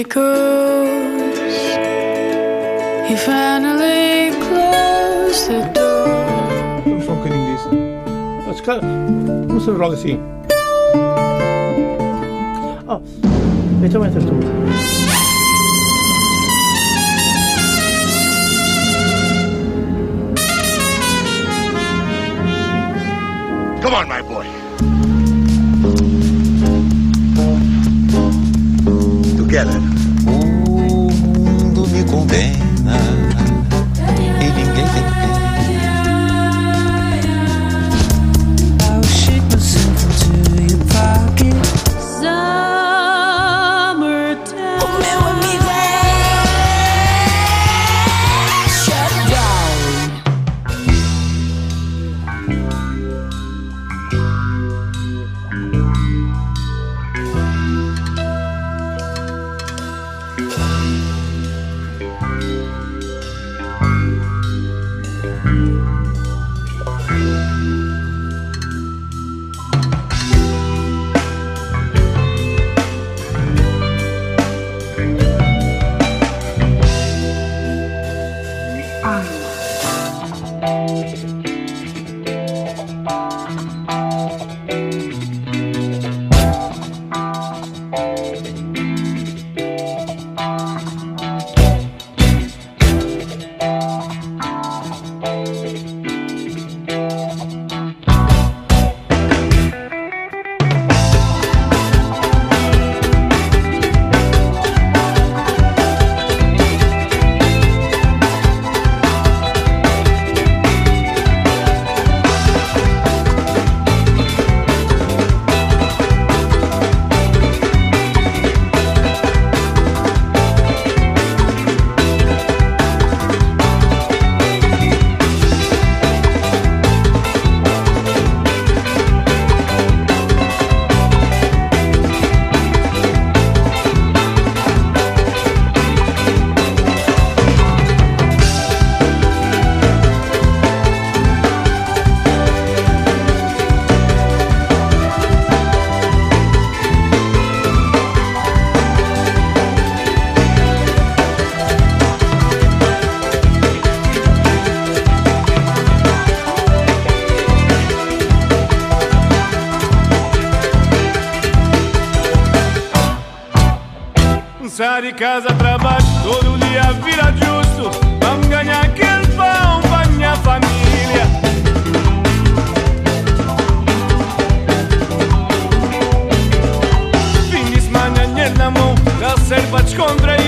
it. He finally closed the door. Non so che in inglese. That's good. Non so wrong, sì. Oh, it's a minute or. Come on, my boy. Together. Mundo casa, trabalho, todo dia vira justo. Vamos ganhar aquele pão pra minha família. Fim de semana, na mão, dá certo pra descontrair.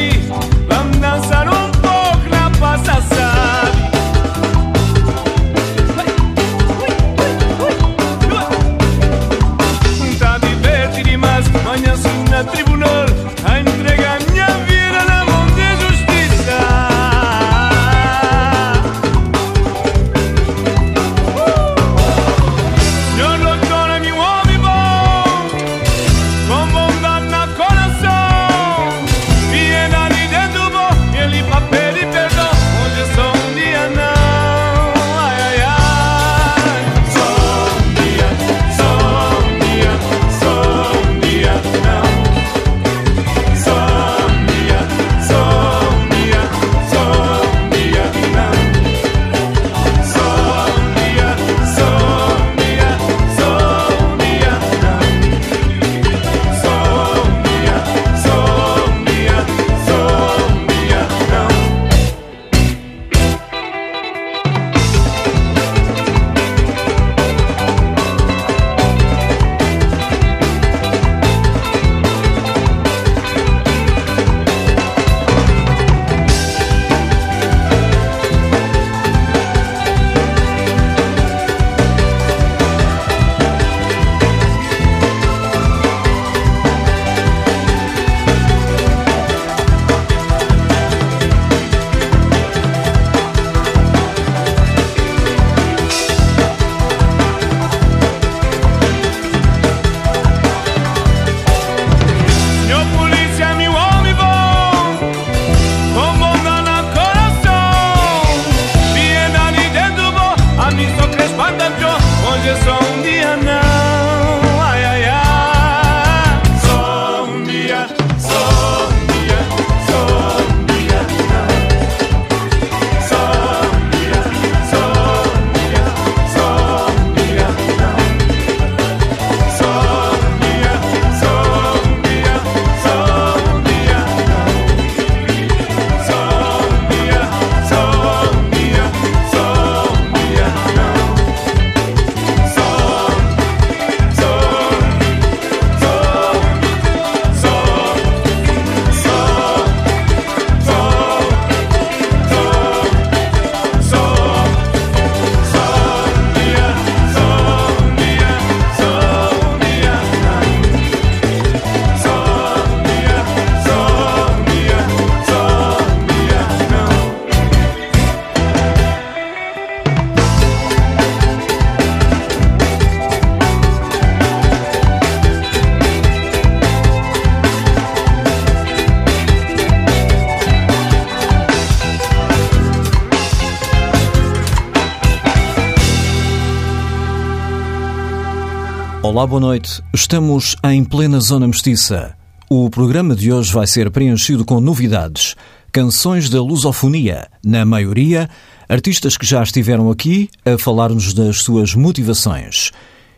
Olá, boa noite. Estamos em plena zona mestiça. O programa de hoje vai ser preenchido com novidades. Canções da lusofonia, na maioria, artistas que já estiveram aqui a falar-nos das suas motivações.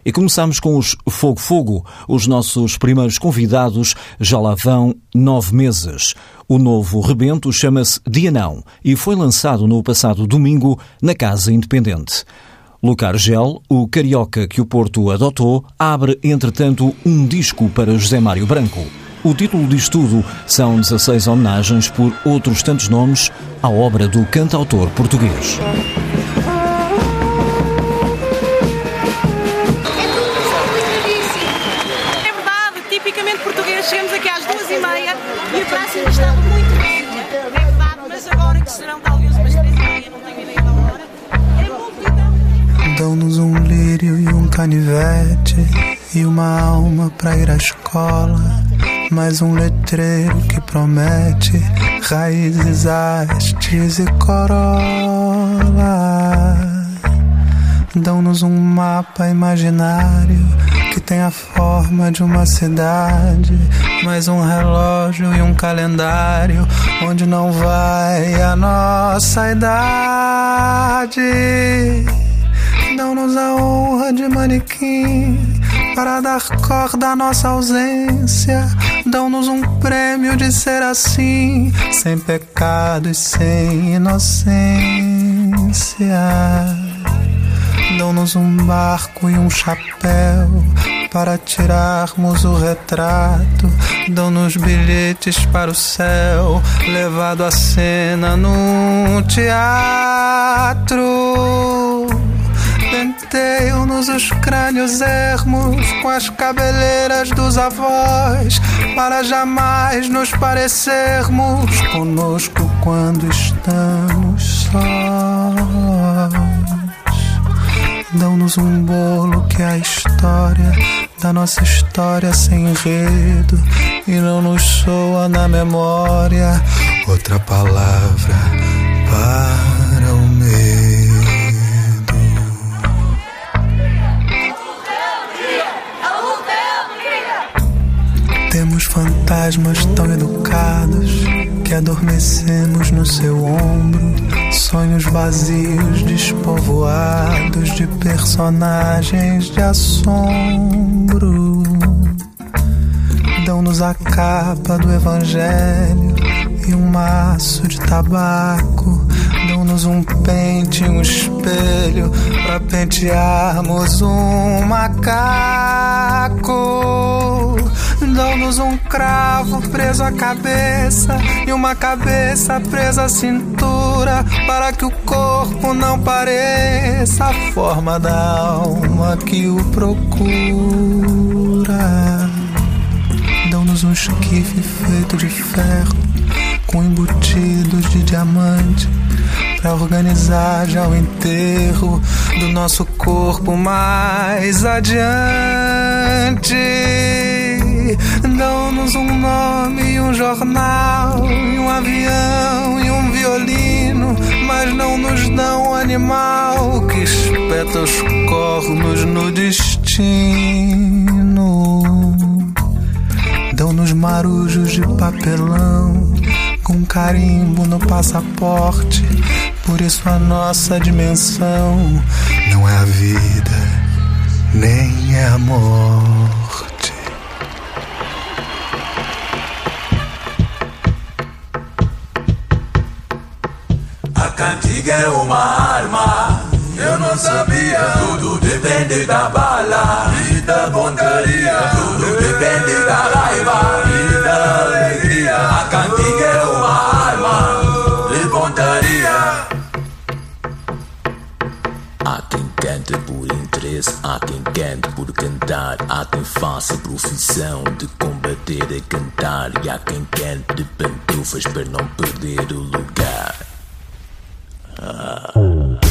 E começamos com os Fogo Fogo. Os nossos primeiros convidados já lá vão nove meses. O novo rebento chama-se Dianão e foi lançado no passado domingo na Casa Independente. Lucar Gel, o carioca que o Porto adotou, abre, entretanto, um disco para José Mário Branco. O título diz tudo, são 16 homenagens por outros tantos nomes à obra do cantautor português. É verdade, tipicamente português, chegamos aqui às duas e meia e o trânsito estava muito bem. É verdade, mas agora que serão talvez umas três e meia, não tenho Dão-nos um lírio e um canivete e uma alma pra ir à escola. Mais um letreiro que promete raízes, hastes e corola. Dão-nos um mapa imaginário que tem a forma de uma cidade, mais um relógio e um calendário onde não vai a nossa idade. Dão-nos a honra de manequim para dar corda à nossa ausência. Dão-nos um prêmio de ser assim, sem pecado e sem inocência. Dão-nos um barco e um chapéu para tirarmos o retrato. Dão-nos bilhetes para o céu, levado à cena num teatro. Penteiam-nos os crânios ermos com as cabeleiras dos avós, para jamais nos parecermos conosco quando estamos sós. Dão-nos um bolo que é a história da nossa história sem enredo e não nos soa na memória outra palavra para fantasmas tão educados que adormecemos no seu ombro. Sonhos vazios, despovoados de personagens de assombro. Dão-nos a capa do Evangelho e um maço de tabaco. Dão-nos um pente um espelho para pentearmos um macaco. Dão-nos um cravo preso à cabeça e uma cabeça presa à cintura para que o corpo não pareça a forma da alma que o procura. Dão-nos um esquife feito de ferro com embutidos de diamante para organizar já o enterro do nosso corpo mais adiante. Dão-nos um nome e um jornal, e um avião e um violino, mas não nos dão animal que espeta os cornos no destino. Dão-nos marujos de papelão com carimbo no passaporte. Por isso a nossa dimensão não é a vida, nem é a morte. A cantiga é uma arma. Eu não sabia. Tudo depende da bala e da pontaria. Tudo depende da raiva canta por interesse, há quem cante por cantar, há quem faça profissão de combater a cantar, e há quem cante de pantufas para não perder o lugar. Ah.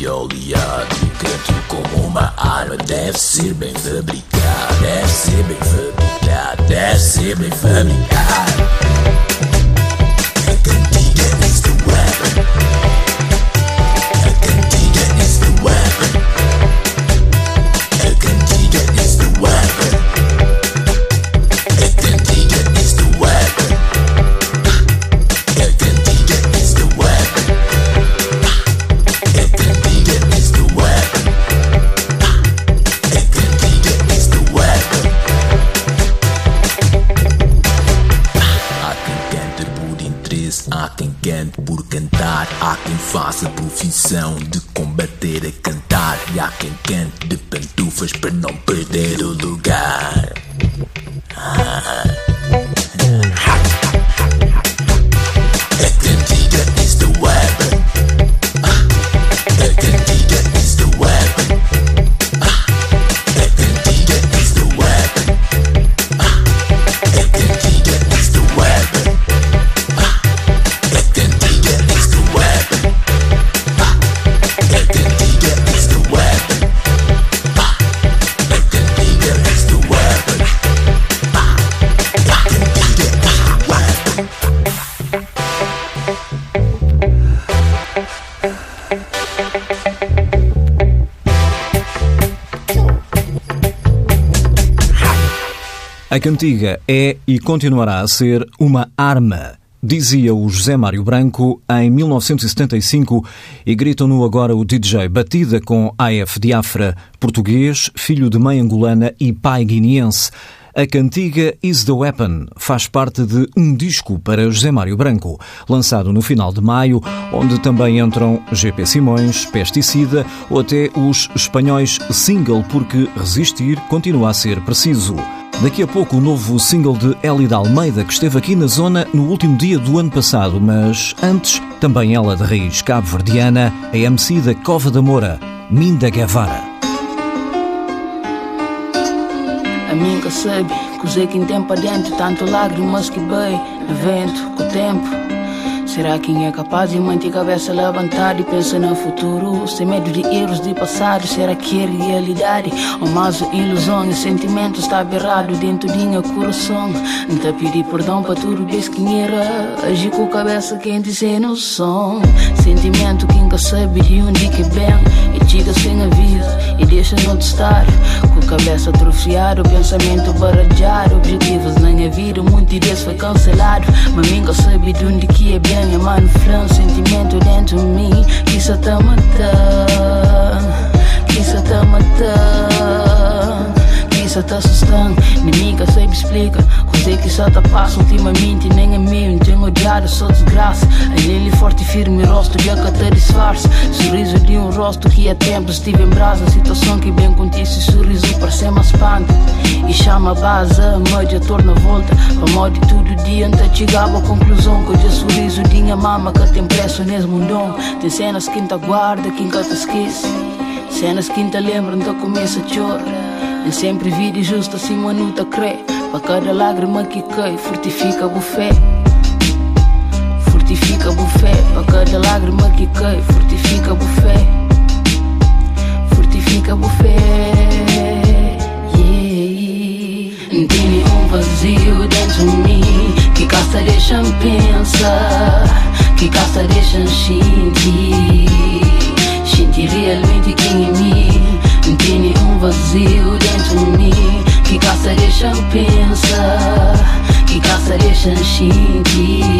Feito e oleado. E canto como uma arma, deve ser bem fabricado. Deve ser bem fabricado, deve ser bem fabricado. Faça profissão de combater a cantar, e há quem cante de pantufas para não perder o lugar. Cantiga é e continuará a ser uma arma, dizia o José Mário Branco em 1975 e gritam-no agora o DJ Batida com AF Diafra, português, filho de mãe angolana e pai guineense. A cantiga Is the Weapon faz parte de um disco para José Mário Branco, lançado no final de maio, onde também entram GP Simões, Pesticida ou até os espanhóis Single, porque resistir continua a ser preciso. Daqui a pouco o novo single de Elida Almeida, que esteve aqui na zona no último dia do ano passado, mas antes, também ela de raiz cabo-verdiana, a MC da Cova da Moura, Minda Guevara. A mim que sabe, cozei que em tempo adentro, tanto lágrimas que bem, vento, com o tempo. Será quem é capaz de manter a cabeça levantada e pensar no futuro? Sem medo de erros de passado, será que é realidade? Ou mais ilusão e sentimento está berrado dentro de meu coração? Não pedir perdão para tudo desde quem era. Agir com a cabeça quente sem noção. Sentimento que nunca sabe de onde que vem. E chega sem aviso e não estar. Com a cabeça atrofiada, o pensamento baralhado. Objetivos minha vida, muito dias foi cancelado. Mas nunca sabe de onde que é bem. Mano flan, sentimento dentro de mim. Que isso tá matando. Que isso tá matando. Que isso tá assustando. Inimiga sempre explica. Coisa que só tá passa ultimamente. Nem é meu, não tenho odiado, só desgraça. A ele forte e firme, rosto que até disfarce. Sorriso de um rosto que há tempos estive em brasa. Situação que bem contigo, esse sorriso parece mais espanto. E chama a base, a média torna volta. Para de tudo dia, anta chegava a conclusão. Que o sorriso de minha mama que tem preço nesse mundão. Tem cenas que ainda guarda, que nunca te esquece. Cenas que ainda lembram, então começa a chorar. Nem sempre vida justa, assim, mano, tá crê. Para cada lágrima que cai, fortifica o fé. Fortifica o fé. Para cada lágrima que cai, fortifica o fé. Fortifica o fé. Yeah. Tem um vazio dentro de mim que gasta deixa-me pensar. que caça deixa sentir Sentir realmente quem é mim Tem um vazio dentro de mim. Que caça deixa pensar Que caça deixa Sentir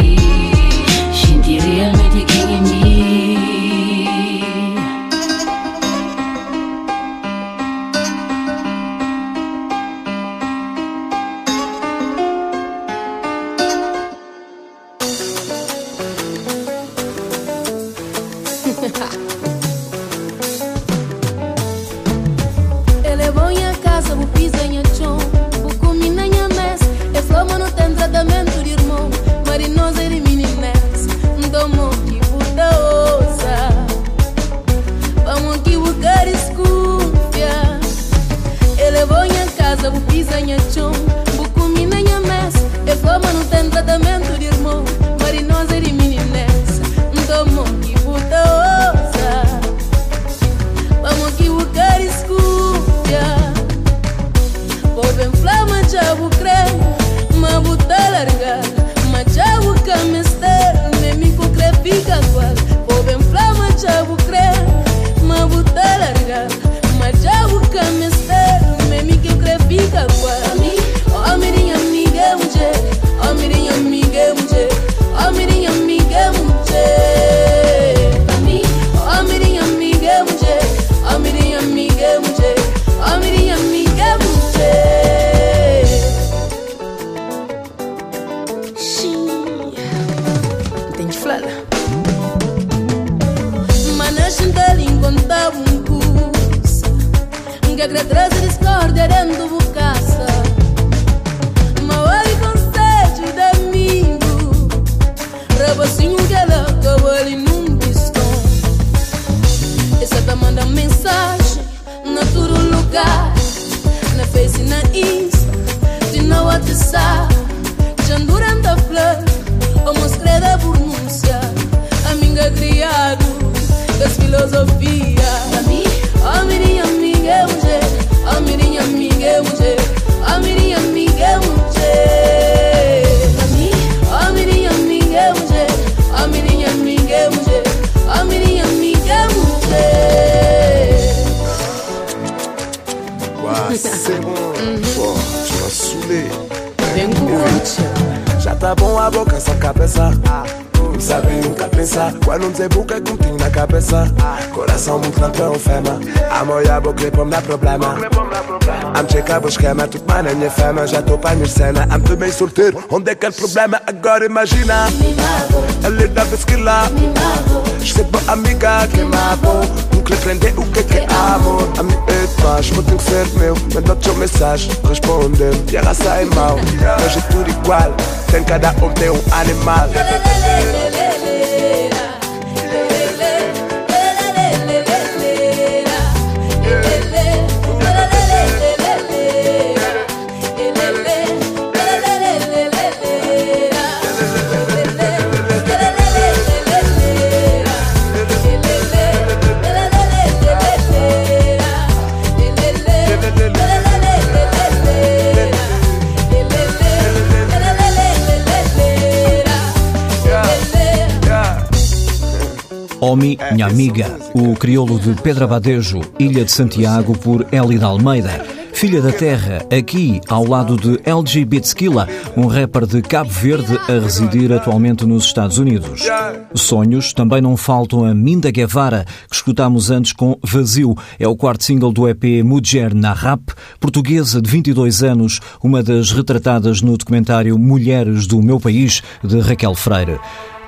minha fama, já estou para a minha cena Amo também solteiro, onde é que é o problema? Agora imagina. A lida lá Recebo amiga. Que amo Nunca aprender o que é que é amor. A minha faz, vou ter que ser meu. Manda-te uma mensagem, respondeu E a raça é mau, mas é tudo igual. Tem cada um tem um animal Omi Nhamiga, o crioulo de Pedra Badejo, Ilha de Santiago, por Elida Almeida. Filha da Terra, aqui ao lado de LG Bitskilla, um rapper de Cabo Verde a residir atualmente nos Estados Unidos. Sonhos também não faltam a Minda Guevara, que escutámos antes com Vazio. É o quarto single do EP Mujer na Rap, portuguesa de 22 anos, uma das retratadas no documentário Mulheres do Meu País, de Raquel Freire.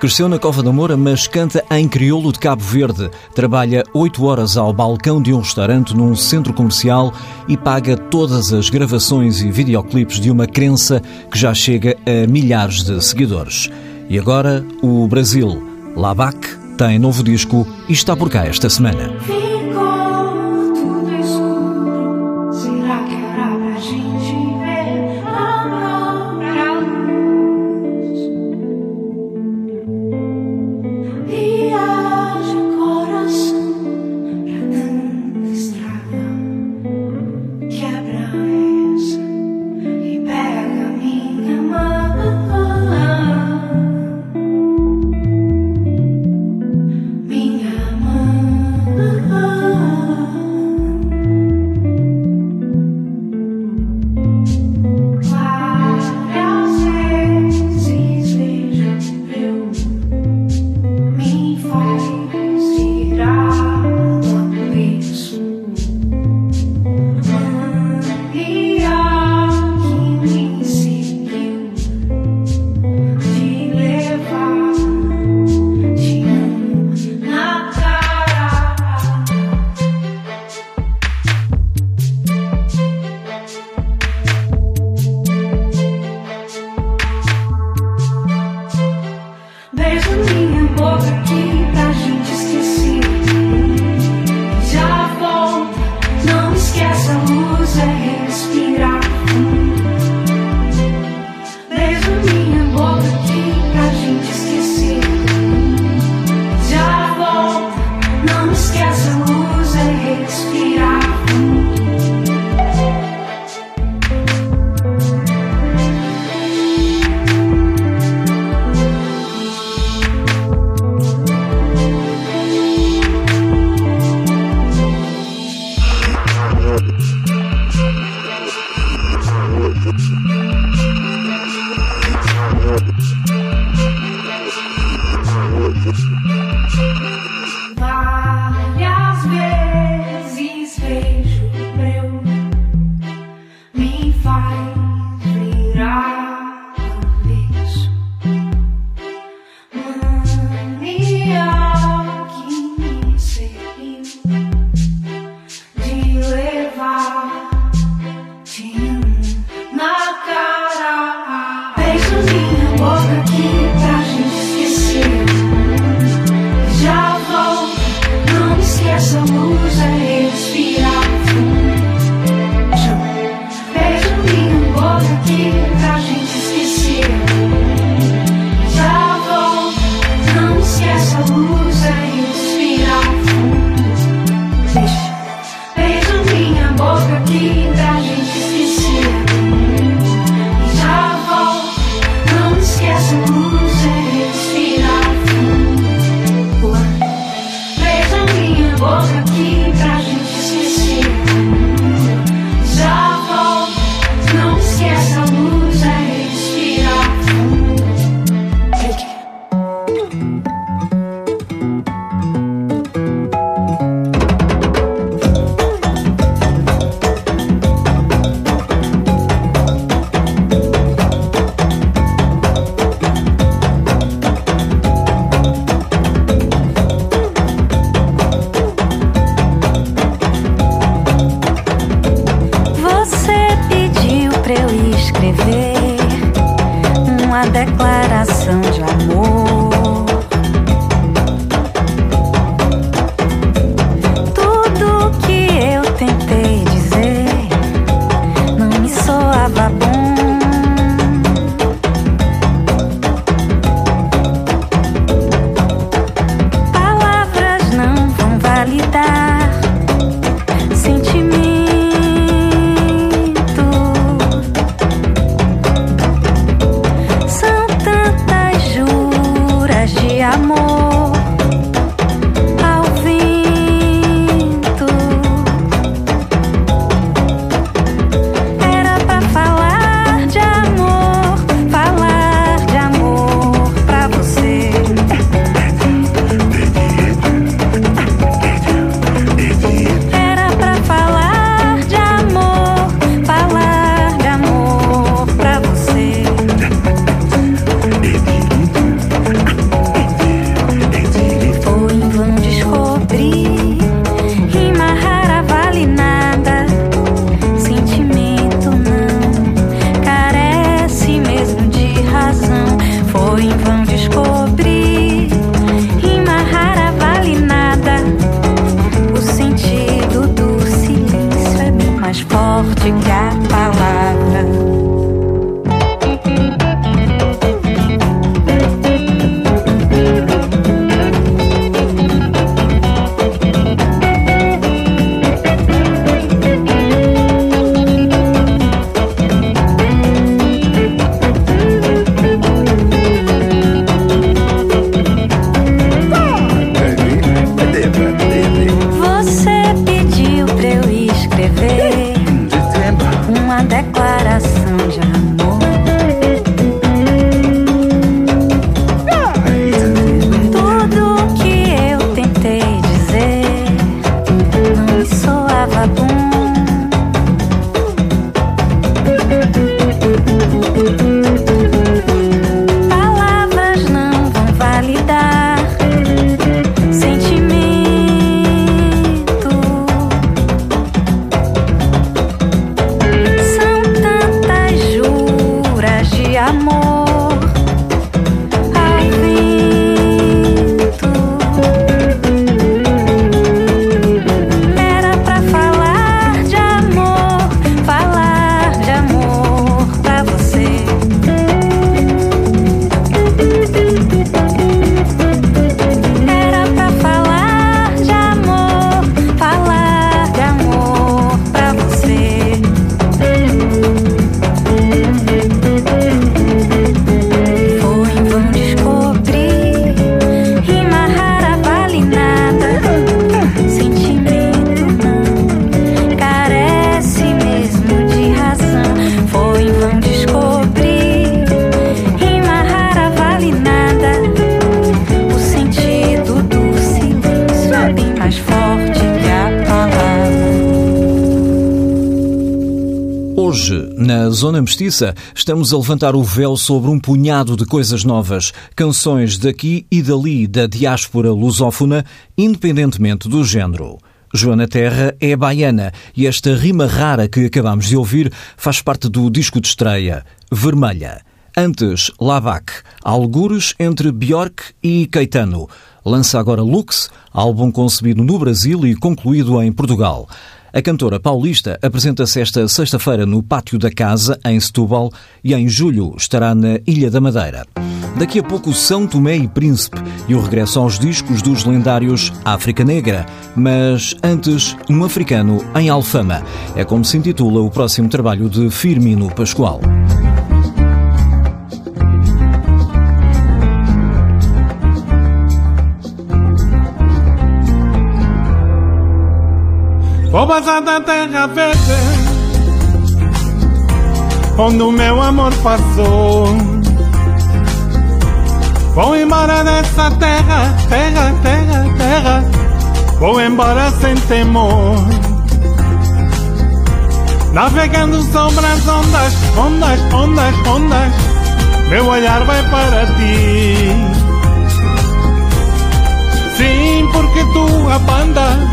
Cresceu na Cova da Moura, mas canta em crioulo de Cabo Verde. Trabalha oito horas ao balcão de um restaurante num centro comercial e paga todas as gravações e videoclipes de uma crença que já chega a milhares de seguidores. E agora, o Brasil. Labac tem novo disco e está por cá esta semana. Zona Mestiça, estamos a levantar o véu sobre um punhado de coisas novas, canções daqui e dali da diáspora lusófona, independentemente do género. Joana Terra é baiana e esta rima rara que acabamos de ouvir faz parte do disco de estreia, Vermelha. Antes, Lavac, algures entre Bjork e Caetano. Lança agora Lux, álbum concebido no Brasil e concluído em Portugal. A cantora paulista apresenta-se esta sexta-feira no Pátio da Casa, em Setúbal, e em julho estará na Ilha da Madeira. Daqui a pouco São Tomé e Príncipe e o regresso aos discos dos lendários África Negra. Mas antes, um africano em Alfama. É como se intitula o próximo trabalho de Firmino Pascoal. Passar da terra verde Onde o meu amor passou. Vou embora dessa terra, terra, terra, terra. Vou embora sem temor. Navegando sobre as ondas, ondas, ondas, ondas Meu olhar vai para ti. Sim, porque tua banda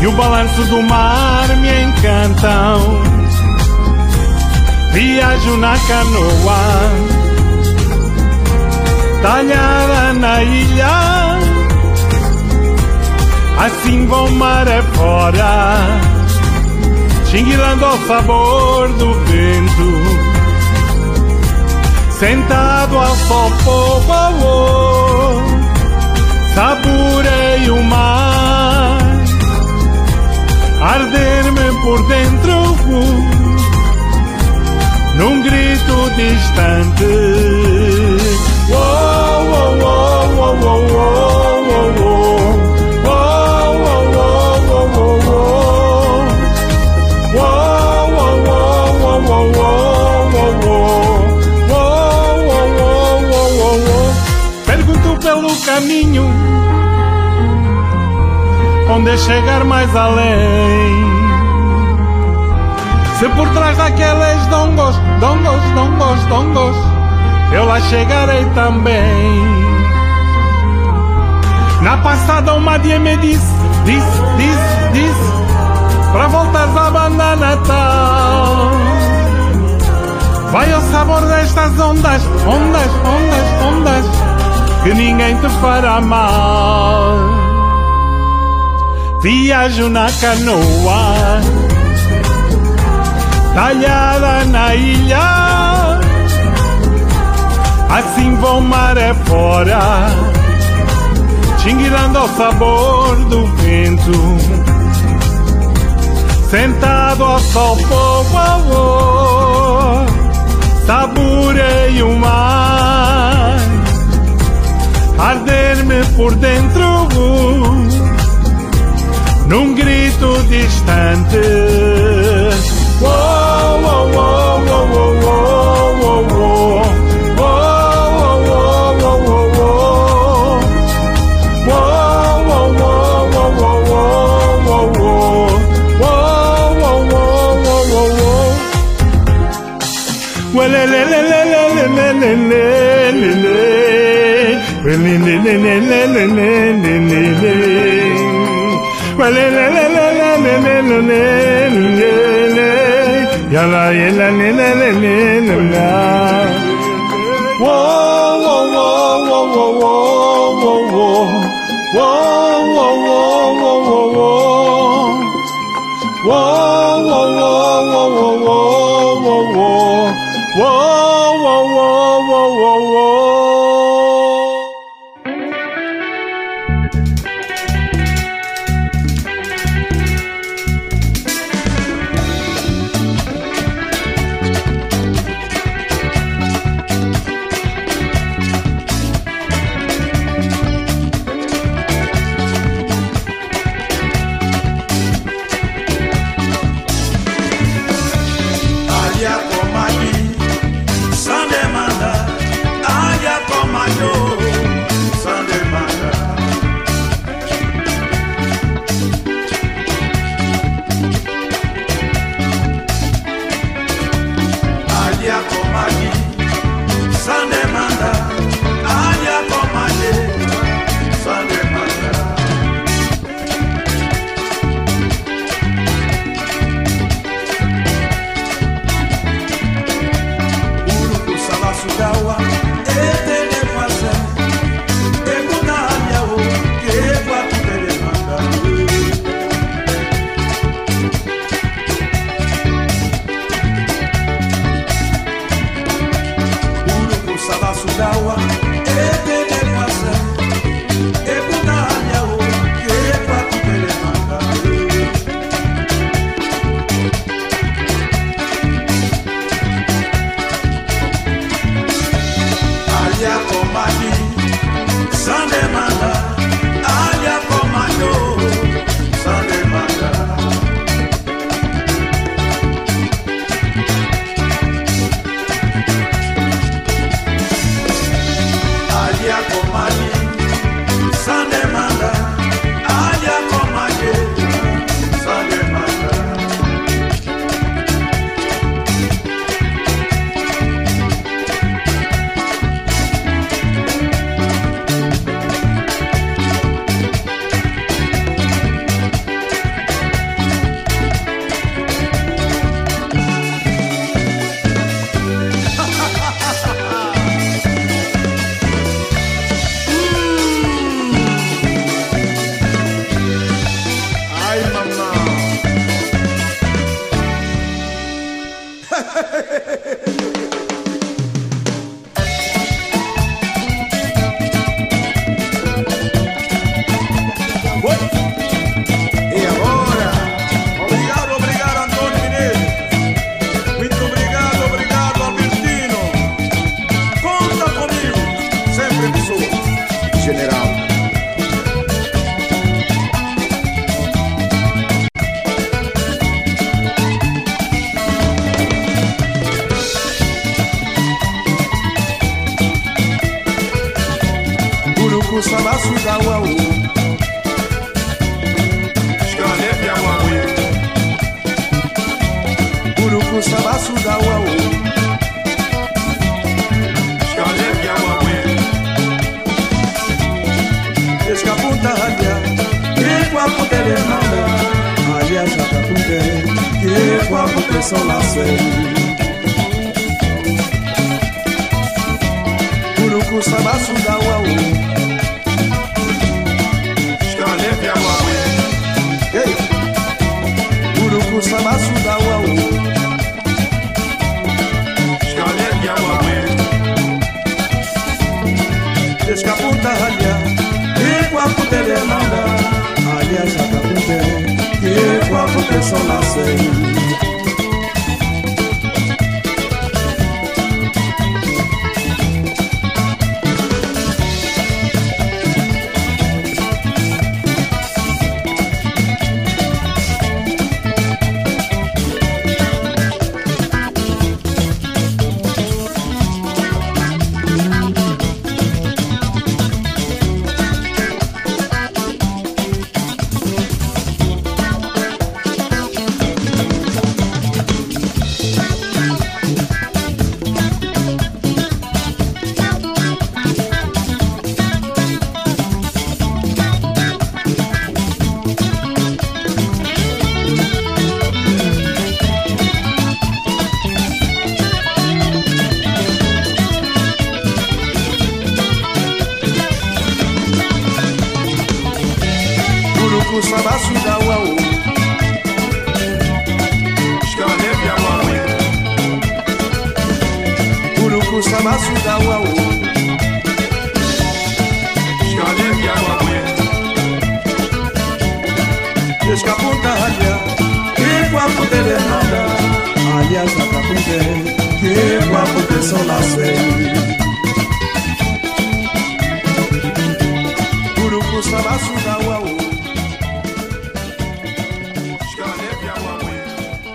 E o balanço do mar me encantam Viajo na canoa, talhada na ilha. Assim vou mar fora, xinguilando o sabor do vento. Sentado ao sol, povo, saborei o mar, arder-me por dentro num grito distante. Oh, oh, oh, oh, oh, oh. Onde chegar mais além. Se por trás daqueles dongos, dongos, dongos, dongos, eu lá chegarei também. Na passada uma dia me disse, disse, disse, disse, para voltares à banda natal. Vai ao sabor destas ondas, ondas, ondas, ondas, que ninguém te fará mal. Viajo na canoa talhada na ilha. Assim vou é fora, xinguilando o sabor do vento. Sentado ao sol, povo, saborei o mar, arder-me por dentro, num grito distante. Oh, oh, oh, oh, oh, oh, oh, oh. Well, Yala yela nene nene nene Whoa.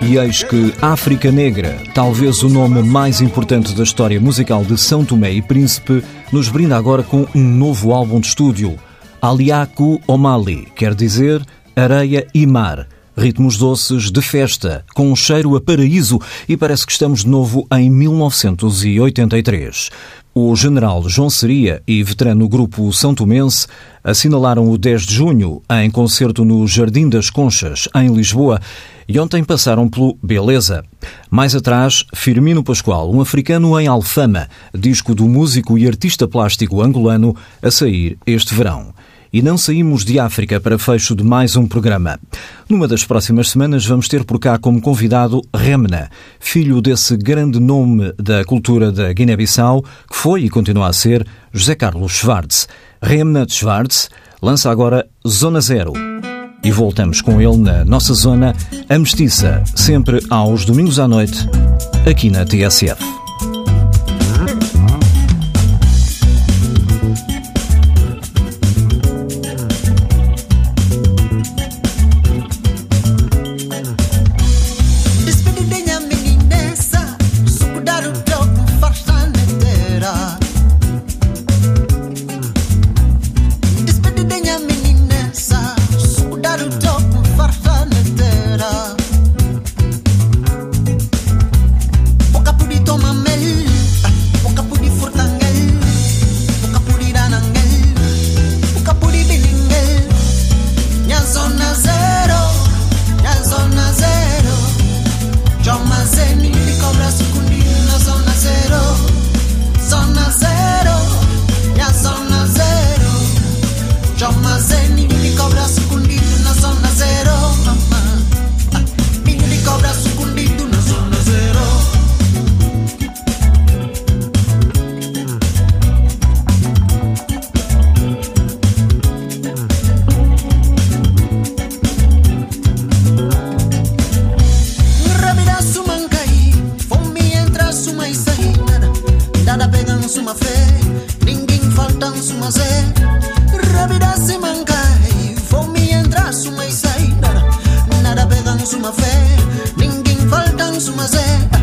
E eis que África Negra, talvez o nome mais importante da história musical de São Tomé e Príncipe, nos brinda agora com um novo álbum de estúdio, Aliaku Omali, quer dizer areia e mar. Ritmos doces de festa, com um cheiro a paraíso e parece que estamos de novo em 1983. O general João Seria e veterano grupo São Tomense assinalaram o 10 de junho em concerto no Jardim das Conchas, em Lisboa, e ontem passaram pelo Beleza. Mais atrás, Firmino Pascoal, um africano em Alfama, disco do músico e artista plástico angolano, a sair este verão e não saímos de África para fecho de mais um programa. Numa das próximas semanas vamos ter por cá como convidado Remna, filho desse grande nome da cultura da Guiné-Bissau, que foi e continua a ser José Carlos Schwartz. Remna Schwartz lança agora Zona Zero. E voltamos com ele na nossa zona, a Mestiça, sempre aos domingos à noite, aqui na TSF. se mancai, Fome entra-se uma e sai Nada, nada pega-nos uma fé. Ninguém falta-nos uma zé.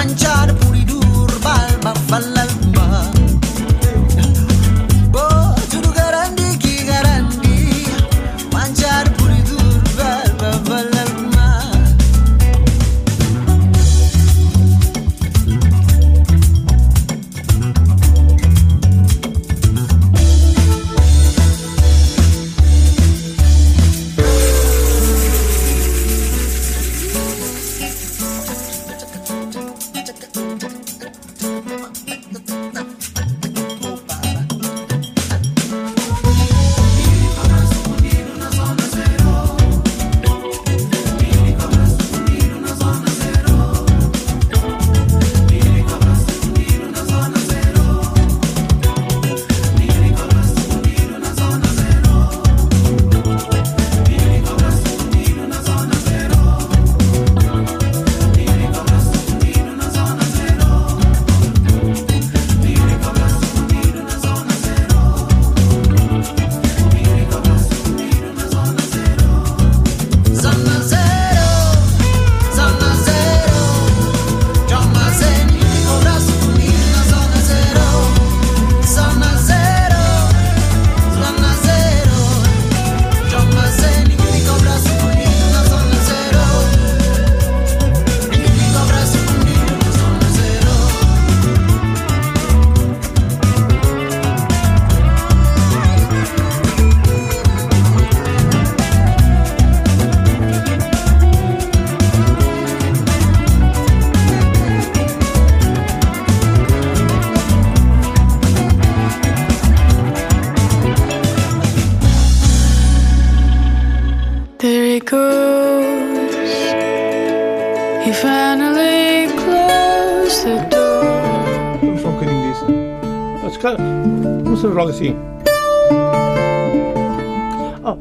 manchar assim. Oh,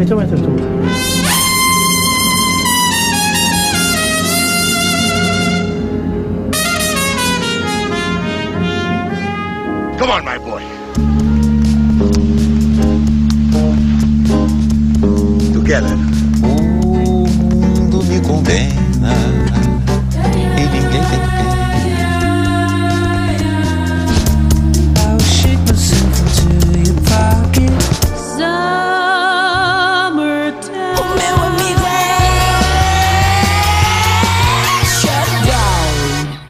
então entras tu.